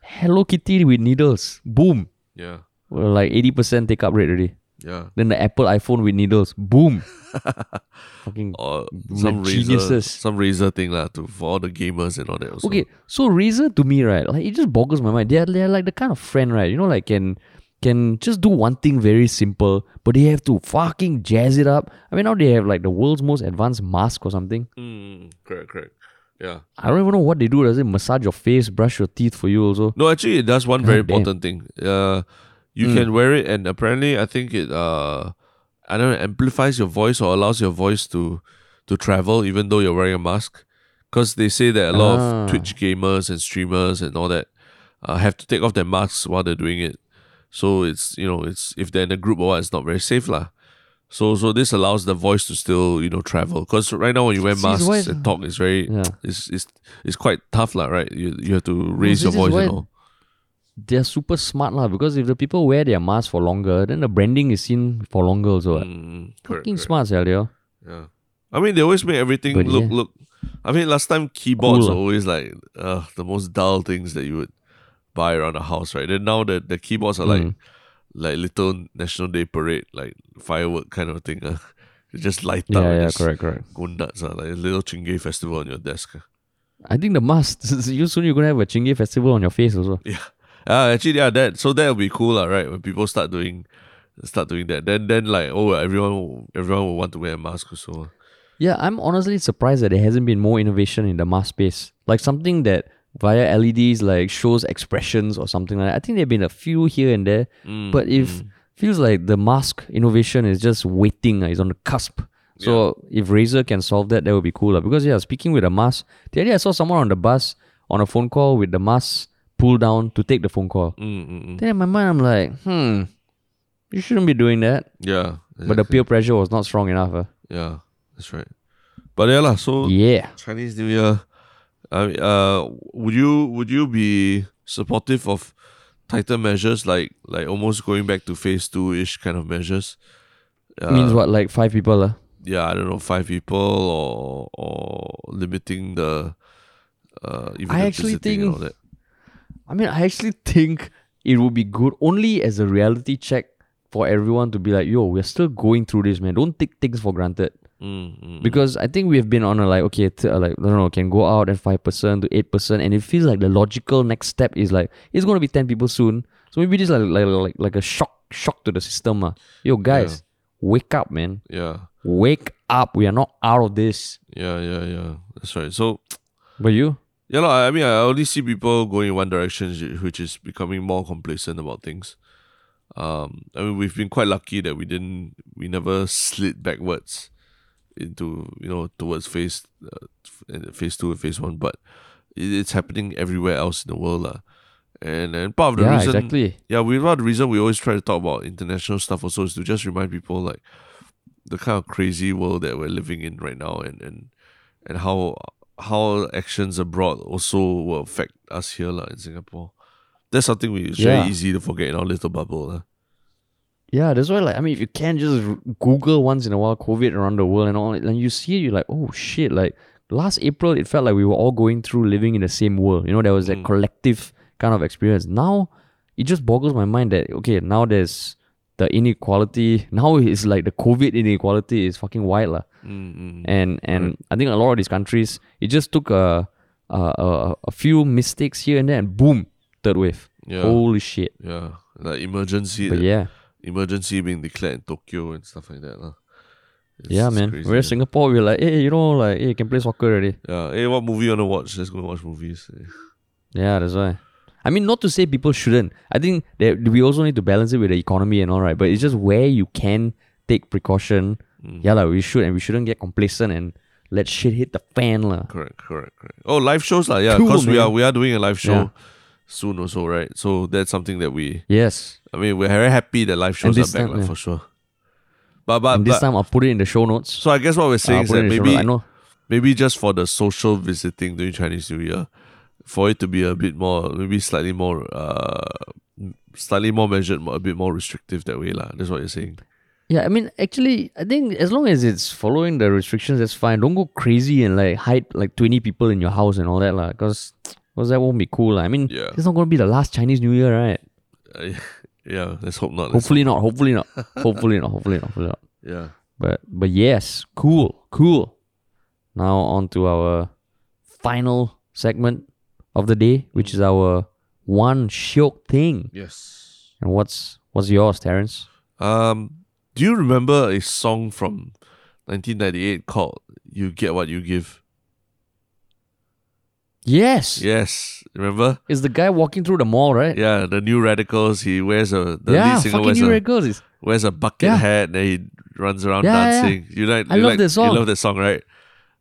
Hello Kitty with needles. Boom. Yeah. Well, like 80% take up rate already. Yeah. Then the Apple iPhone with needles. Boom. Fucking Or some Razer, some razor thing lah to for all the gamers and all that. Also. Okay, so Razer to me, right, like it just boggles my mind. They're they're like the kind of friend, right? You know, like can can just do one thing very simple, but they have to fucking jazz it up. I mean, now they have like the world's most advanced mask or something. Mm, correct, correct. Yeah. I don't even know what they do. Does it massage your face, brush your teeth for you also? No, actually, it does one very damn. important thing. Uh, you Mm. can wear it, and apparently, I think it uh, I don't know, amplifies your voice or allows your voice to to travel even though you're wearing a mask. Because they say that a lot Ah. of Twitch gamers and streamers and all that uh, have to take off their masks while they're doing it. So it's you know it's if they're in a group or what, it's not very safe lah. So so this allows the voice to still you know travel. Because right now when you wear masks and talk, it's very Yeah. it's it's it's quite tough lah, right? You you have to raise your voice and all. They're super smart lah because if the people wear their mask for longer, then the branding is seen for longer also. Mm, correct, Fucking correct. smart, sia, they. Yeah. I mean, they always make everything But look yeah. look. I mean, last time keyboards Cool, were always like uh, the most dull things that you would buy around the house, right? Then now the the keyboards are like Mm. like little National Day parade, like firework kind of thing. Uh. You just light up Yeah, yeah, correct, correct. go nuts. Uh, like a little Chingay festival on your desk. I think the mask, you soon you're gonna have a Chingay festival on your face also. Yeah. Uh, actually, yeah, that so that will be cool, uh, right? When people start doing start doing that, then then like oh everyone will- everyone will want to wear a mask also. Yeah, I'm honestly surprised that there hasn't been more innovation in the mask space. Like something that via LEDs like shows expressions or something like that. I think there've been a few here and there, Mm, but if feels like the mask innovation is just waiting, uh, is on the cusp. So if Razer can solve that, that would be cool. uh, Because yeah, speaking with a mask, the idea I saw someone on the bus on a phone call with the mask pulled down to take the phone call. Mm, mm, mm. Then in my mind I'm like, hmm, you shouldn't be doing that. Yeah. But the peer pressure was not strong enough. Uh. Yeah, that's right. But yeah. So Yeah. Chinese New Year. I mean, uh, would you would you be supportive of tighter measures like like almost going back to phase two ish kind of measures? Uh, Means what, like five people? Uh? Yeah, I don't know, five people or or limiting the uh even I actually think- all that. I mean, I actually think it would be good only as a reality check for everyone to be like, yo, we're still going through this, man. Don't take things for granted. Mm, mm, Because I think we've been on a like, okay, t- uh, like, I don't know, can go out at 5% to 8%. And it feels like the logical next step is like, it's going to be 10 people soon. So maybe this is like, like, like, like a shock shock to the system. Uh. Yo, guys, wake up, man. yeah, Wake up. We are not out of this. yeah, yeah, yeah. That's right. So But you? Yeah, no, I mean, I only see people going in one direction, which- is becoming more complacent about things. Um, I mean, we've been quite lucky that we didn't, we never slid backwards into, you know, towards phase, uh, phase two and phase one, but it's happening everywhere else in the world, lah. And and part of the yeah, reason, exactly. yeah, we part of the reason we always try to talk about international stuff also is to just remind people like the kind of crazy world that we're living in right now, and and and how how actions abroad also will affect us here lah in Singapore. That's something we it's Yeah. very easy to forget in our little bubble. lah. Yeah, that's why. Like, I mean, if you can just Google once in a while COVID around the world and all, and you see it, you're like, oh shit! Like last April, it felt like we were all going through living in the same world. You know, there was that Mm. collective kind of experience. Now, it just boggles my mind that okay, now there's the inequality. Now it's like the COVID inequality is fucking wild, lah. Mm, mm, And and I think a lot of these countries, it just took a a, a, a few mistakes here and there, and boom, third wave. yeah, Holy shit! yeah, like emergency, But yeah. emergency being declared in Tokyo and stuff like that. lah. It's- Yeah, it's man. crazy, Whereas yeah. Singapore, we're like, hey, you know, like, hey, you can play soccer already. Yeah, hey, what movie you wanna watch? Let's go watch movies. Yeah, that's why. I mean, not to say people shouldn't. I think that we also need to balance it with the economy and all right. But it's just where you can take precaution. Mm. Yeah, like we should, and we shouldn't get complacent and let shit hit the fan, lah. Correct, correct, correct. Oh, live shows lah. Yeah, Cool, because we are we are doing a live show Yeah. soon also, right? So that's something that we. Yes. I mean, we're very happy that live shows are back time, for sure. But but, and this but time I'll put it in the show notes. so I guess what we're saying I'll is that maybe notes. I know. maybe just for the social visiting during Chinese New Year, for it to be a bit more, maybe slightly more, uh, slightly more measured, a bit more restrictive that way lah. That's what you're saying. Yeah, I mean, actually, I think as long as it's following the restrictions, that's fine. Don't go crazy and like hide like 20 people in your house and all that, lah. Because that won't be cool, lah. I mean, Yeah. it's not going to be the last Chinese New Year, right? Uh, Yeah, let's hope not. Let's Hopefully not. Hopefully not. hopefully not. Hopefully not. Hopefully not. Yeah. But but yes, cool, cool. Now on to our final segment of the day, which is our one shiok thing. Yes. And what's what's yours, Terence? Um, do you remember a song from 1998 called "You Get What You Give"? Yes. Yes, remember? It's the guy walking through the mall, right? Yeah, the New Radicals. He wears a the yeah lead singer fucking wears New a, is- wears a bucket Yeah. hat and he runs around Yeah, yeah, yeah. dancing. You like? I you love like, that song. You love that song, right?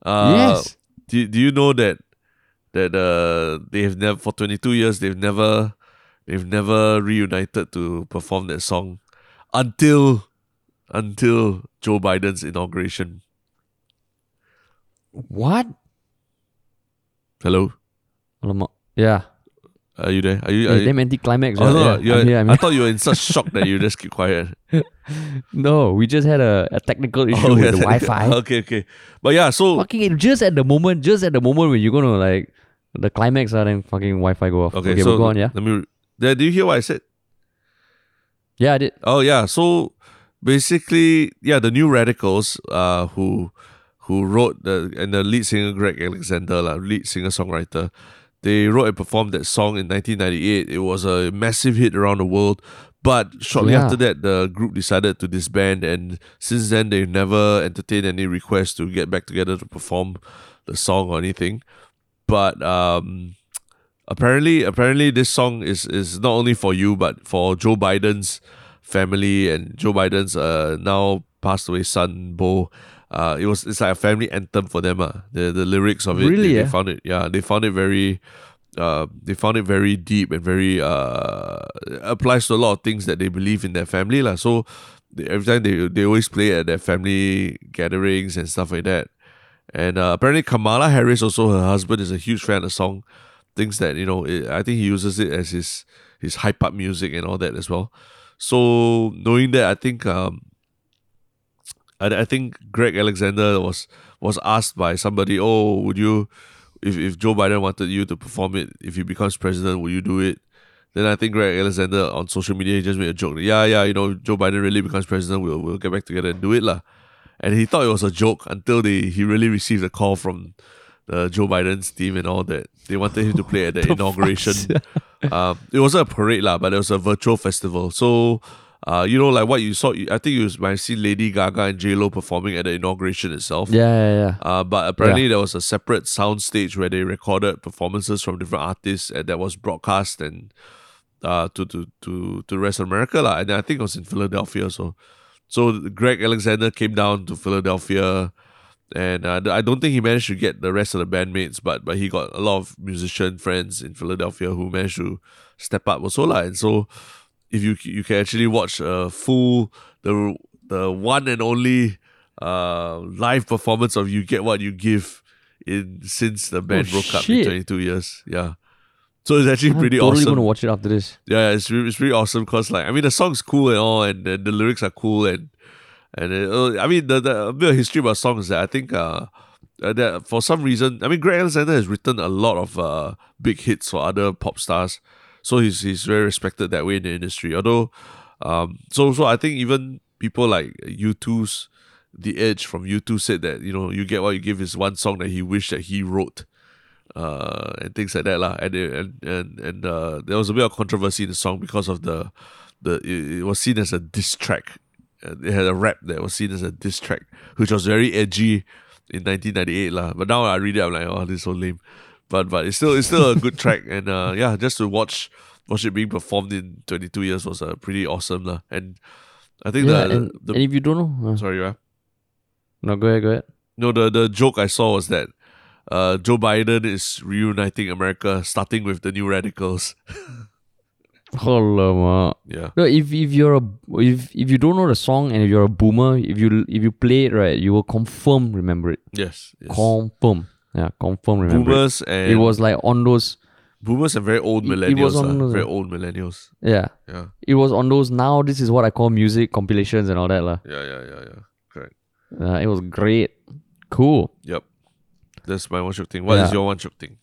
Uh, yes. Do Do you know that that uh they've never for 22 years they've never they've never reunited to perform that song until until Joe Biden's inauguration. What? Hello. Yeah. are you there? Are you? Are you damn anticlimax. Oh, right? no, yeah, I'm here, I'm I thought you were in such shock that you just keep quiet. No, we just had a, a technical issue Oh, with yeah, the Wi-Fi. okay, okay. But yeah, so Fucking just at the moment, just at the moment when you're gonna like the climax, uh, then fucking Wi-Fi go off. okay, okay so but go on, yeah. Let me. Did you hear what I said? Yeah, I did. Oh yeah, so basically, yeah, the new radicals, uh, who who wrote the and the lead singer Greg Alexander, la, lead singer songwriter, they wrote and performed that song in 1998. It was a massive hit around the world. But shortly Yeah. after that, the group decided to disband, and since then they've never entertained any requests to get back together to perform the song or anything. But um, apparently, apparently, this song is is not only for you, but for Joe Biden's family and Joe Biden's uh now passed away son Bo. Uh, it was it's like a family anthem for them. Uh. The the lyrics of it, Really, they, they eh? found it. Yeah, they found it very. Uh, they found it very deep and very uh applies to a lot of things that they believe in their family lah. So every time they they always play at their family gatherings and stuff like that. And uh, apparently Kamala Harris also her husband is a huge fan of the song. Thinks that you know it, I think he uses it as his his hype up music and all that as well. So knowing that, I think um, I, I think Greg Alexander was was asked by somebody, oh, would you, if if Joe Biden wanted you to perform it, if he becomes president, will you do it? Then I think Greg Alexander on social media he just made a joke. Yeah, yeah, you know, Joe Biden really becomes president, we'll we'll get back together and do it lah. And he thought it was a joke until they he really received a call from the Joe Biden's team and all that. They wanted him to play at the, The inauguration. um, it wasn't a parade lah, but it was a virtual festival. So, uh, you know, like what you saw, I think you might see Lady Gaga and J Lo performing at the inauguration itself. Yeah, yeah, yeah. Uh, but apparently there was a separate sound stage where they recorded performances from different artists and that was broadcast and uh to to to to the rest of America lah. And I think it was in Philadelphia. So so Greg Alexander came down to Philadelphia and uh, I don't think he managed to get the rest of the bandmates, but but he got a lot of musician friends in Philadelphia who managed to step up also lah. And so if you you can actually watch a full the the one and only uh live performance of You Get What You Give in since the band Oh, broke up in 22 years. Yeah. So it's actually I'm pretty totally awesome. gonna watch it after this. Yeah, it's re- it's pretty awesome because like I mean the song's cool and all, and, and the lyrics are cool and and uh, I mean the, the a bit of history about songs that I think uh, uh that for some reason I mean Greg Alexander has written a lot of uh big hits for other pop stars, so he's he's very respected that way in the industry. Although, um, so so I think even people like U2's The Edge from U2 said that you know you get what you give is one song that he wished that he wrote uh, and things like that lah. And and and and uh, there was a bit of controversy in the song because of the the it, it was seen as a diss track. It had a rap that was seen as a diss track, which was very edgy in 1998 lah. But now I read it, I'm like, oh, this is so lame. But but it's still it's still a good track, and uh, yeah, just to watch watch it being performed in 22 years was uh, pretty awesome lah. And I think Yeah, the, and, the and if you don't know, uh, sorry, yeah. no, go ahead, go ahead. No, the the joke I saw was that uh, Joe Biden is reuniting America, starting with the New Radicals. Alamak. Yeah, No, if if you're a if if you don't know the song and if you're a boomer, if you if you play it right, you will confirm remember it. yes, yes. Confirm. Yeah, confirm remember boomers it. and It was like on those boomers and very old It- it millennials, was on lah, those, very uh, old millennials. yeah. Yeah, It was on those now this is what I call music compilations and all that lah. yeah, yeah, yeah, yeah. Correct. Uh, it was great. Cool. Yep. That's my one shiok thing. What is Yeah. your one shiok thing?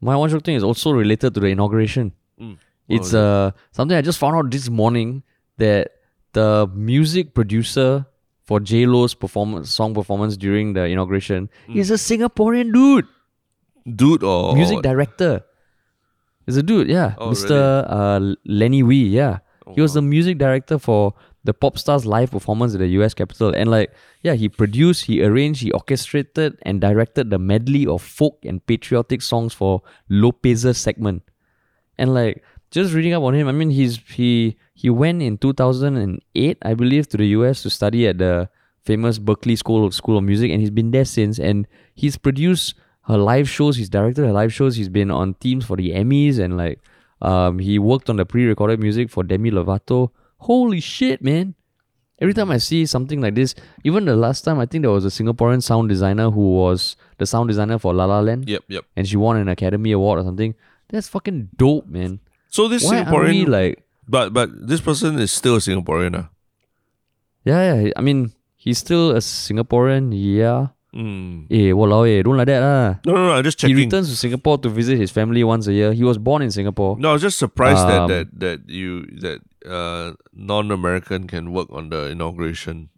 My one shiok thing is also related to the inauguration. Mm. It's uh something I just found out this morning that the music producer for J Lo's performance song performance during the inauguration is a Singaporean dude, dude or music or- director. Is a dude, yeah, Oh, Mr. Uh, Lenny Wee, yeah. he was the music director for the pop stars live performance at the US Capitol, and like, yeah, he produced, he arranged, he orchestrated, and directed the medley of folk and patriotic songs for Lopez's segment. And like just reading up on him, I mean he's he he went in 2008, I believe, to the US to study at the famous Berklee School of School of Music, and he's been there since. And he's produced her live shows, he's directed her live shows, he's been on teams for the Emmys, and like um he worked on the pre-recorded music for Demi Lovato. Holy shit, man! Every time I see something like this, even the last time I think there was a Singaporean sound designer who was the sound designer for La La Land Yep, yep. and she won an Academy Award or something. That's fucking dope, man. So this Why Singaporean, like? but but this person is still a Singaporean. ah. Yeah, yeah. I mean, he's still a Singaporean. Yeah. Mm. Eh, walao, eh, don't like that lah. No, no, no. I'm just He returns to Singapore to visit his family once a year. He was born in Singapore. No, I was just surprised Um, that, that that you that uh non-American can work on the inauguration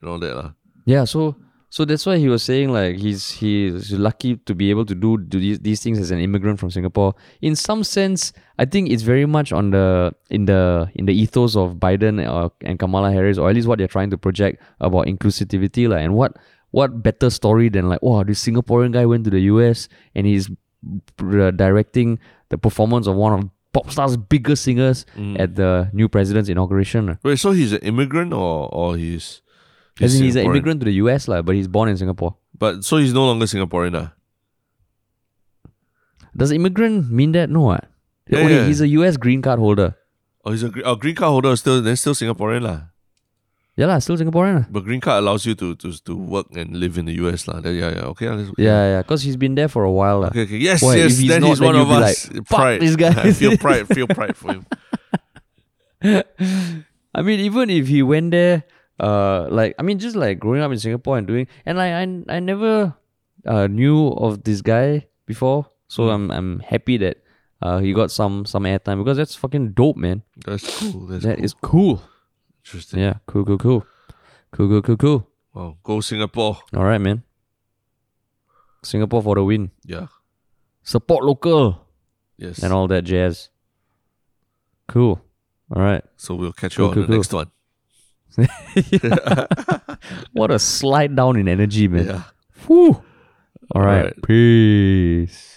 and all that. lah. Yeah, so so that's why he was saying like he's he's lucky to be able to do, do these, these things as an immigrant from Singapore. In some sense, I think it's very much on the in the in the ethos of Biden or, and Kamala Harris, or at least what they're trying to project about inclusivity, like, and what what better story than like, wow, this Singaporean guy went to the US and he's uh, directing the performance of one of pop stars' biggest singers Mm. at the new president's inauguration. Wait, so he's an immigrant or or he's As in, he's an immigrant to the US, like, but he's born in Singapore. But so he's no longer Singaporean. ah. Does immigrant mean that? No. what? Yeah, okay, yeah. he's a US green card holder. Oh, he's a oh, green card holder still then still Singaporean lah. Yeah, lah, still Singaporean. lah. But green card allows you to to to work and live in the US lah. Then, yeah, yeah. Okay, lah. Yeah, yeah, because he's been there for a while. lah. Okay, okay. Yes, Why, yes. he's then not, he's then one of us. like, pride. this guy." I feel pride. Feel pride for him. I mean, even if he went there, uh, like I mean, just like growing up in Singapore and doing, and like I, I never, uh, knew of this guy before, so Mm. I'm, I'm happy that, uh, he got some, some airtime because that's fucking dope, man. That's cool. That's That cool. is cool. interesting. Yeah, cool, cool, cool, cool, cool, cool, cool. Wow, go Singapore. All right, man. Singapore for the win. Yeah. Support local. Yes. and all that jazz. Cool. All right. So we'll catch Cool, you on cool, the cool. next one. What a slide down in energy, man. Yeah. Whew. All right. right. Peace.